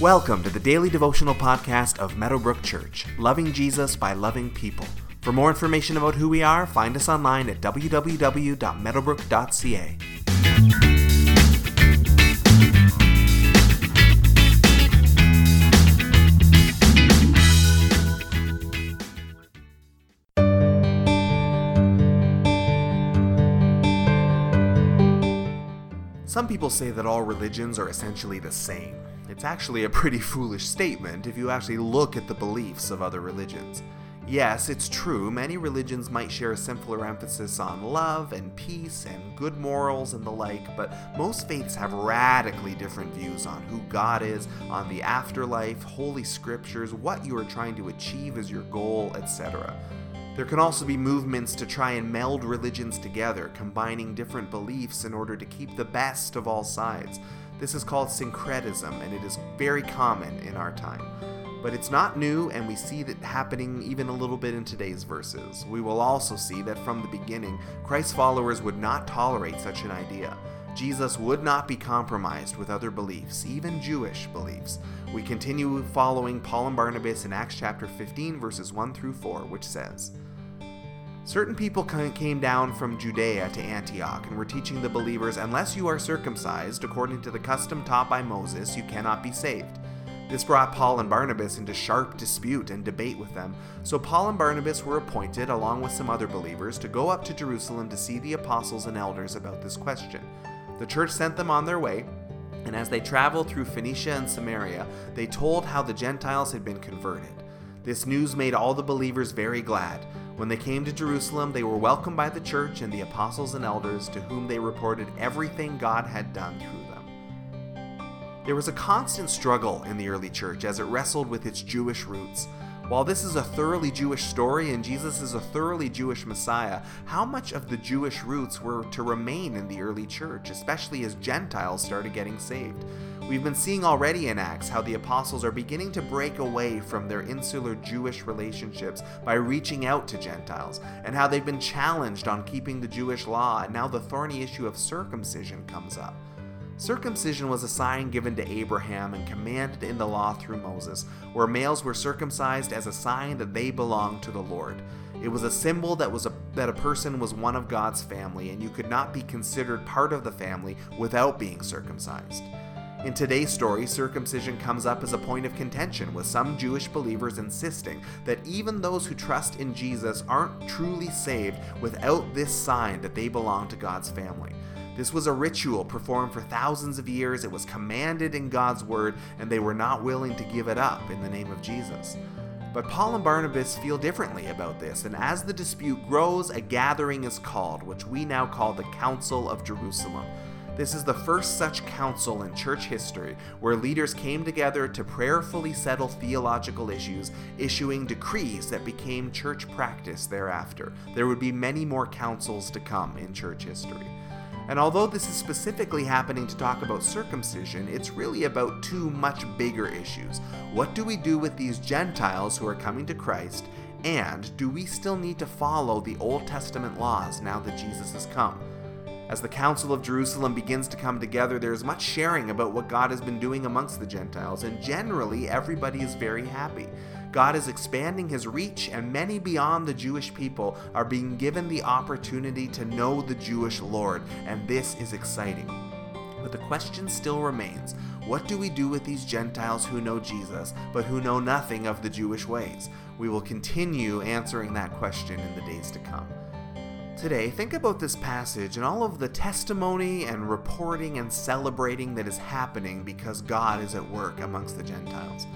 Welcome to the daily devotional podcast of Meadowbrook Church, loving Jesus by loving people. For more information about who we are, find us online at www.meadowbrook.ca. Some people say that all religions are essentially the same. It's actually a pretty foolish statement if you actually look at the beliefs of other religions. Yes, it's true, many religions might share a simpler emphasis on love and peace and good morals and the like, but most faiths have radically different views on who God is, on the afterlife, holy scriptures, what you are trying to achieve as your goal, etc. There can also be movements to try and meld religions together, combining different beliefs in order to keep the best of all sides. This is called syncretism, and it is very common in our time. But it's not new, and we see that happening even a little bit in today's verses. We will also see that from the beginning, Christ's followers would not tolerate such an idea. Jesus would not be compromised with other beliefs, even Jewish beliefs. We continue following Paul and Barnabas in Acts chapter 15, verses 1 through 4, which says, Certain people came down from Judea to Antioch and were teaching the believers, Unless you are circumcised according to the custom taught by Moses, you cannot be saved. This brought Paul and Barnabas into sharp dispute and debate with them. So Paul and Barnabas were appointed, along with some other believers, to go up to Jerusalem to see the apostles and elders about this question. The church sent them on their way, and as they traveled through Phoenicia and Samaria, they told how the Gentiles had been converted. This news made all the believers very glad. When they came to Jerusalem, they were welcomed by the church and the apostles and elders, to whom they reported everything God had done through them. There was a constant struggle in the early church as it wrestled with its Jewish roots. While this is a thoroughly Jewish story and Jesus is a thoroughly Jewish Messiah, how much of the Jewish roots were to remain in the early church, especially as Gentiles started getting saved? We've been seeing already in Acts how the apostles are beginning to break away from their insular Jewish relationships by reaching out to Gentiles, and how they've been challenged on keeping the Jewish law, and now the thorny issue of circumcision comes up. Circumcision was a sign given to Abraham and commanded in the law through Moses, where males were circumcised as a sign that they belonged to the Lord. It was a symbol that was a, that a person was one of God's family and you could not be considered part of the family without being circumcised. In today's story, circumcision comes up as a point of contention, with some Jewish believers insisting that even those who trust in Jesus aren't truly saved without this sign that they belong to God's family. This was a ritual performed for thousands of years. It was commanded in God's word, and they were not willing to give it up in the name of Jesus. But Paul and Barnabas feel differently about this, and as the dispute grows, a gathering is called, which we now call the Council of Jerusalem. This is the first such council in church history where leaders came together to prayerfully settle theological issues, issuing decrees that became church practice thereafter. There would be many more councils to come in church history. And although this is specifically happening to talk about circumcision, it's really about two much bigger issues. What do we do with these Gentiles who are coming to Christ? And do we still need to follow the Old Testament laws now that Jesus has come? As the Council of Jerusalem begins to come together, there is much sharing about what God has been doing amongst the Gentiles, and generally everybody is very happy. God is expanding his reach, and many beyond the Jewish people are being given the opportunity to know the Jewish Lord, and this is exciting. But the question still remains what do we do with these Gentiles who know Jesus, but who know nothing of the Jewish ways? We will continue answering that question in the days to come. Today, think about this passage and all of the testimony and reporting and celebrating that is happening because God is at work amongst the Gentiles.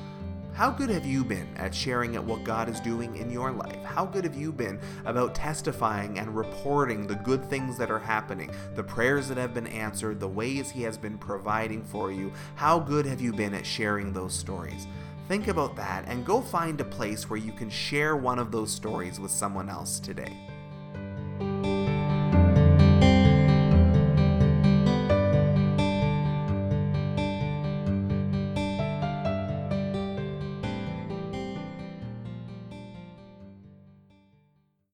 How good have you been at sharing at what God is doing in your life? How good have you been about testifying and reporting the good things that are happening, the prayers that have been answered, the ways He has been providing for you? How good have you been at sharing those stories? Think about that and go find a place where you can share one of those stories with someone else today.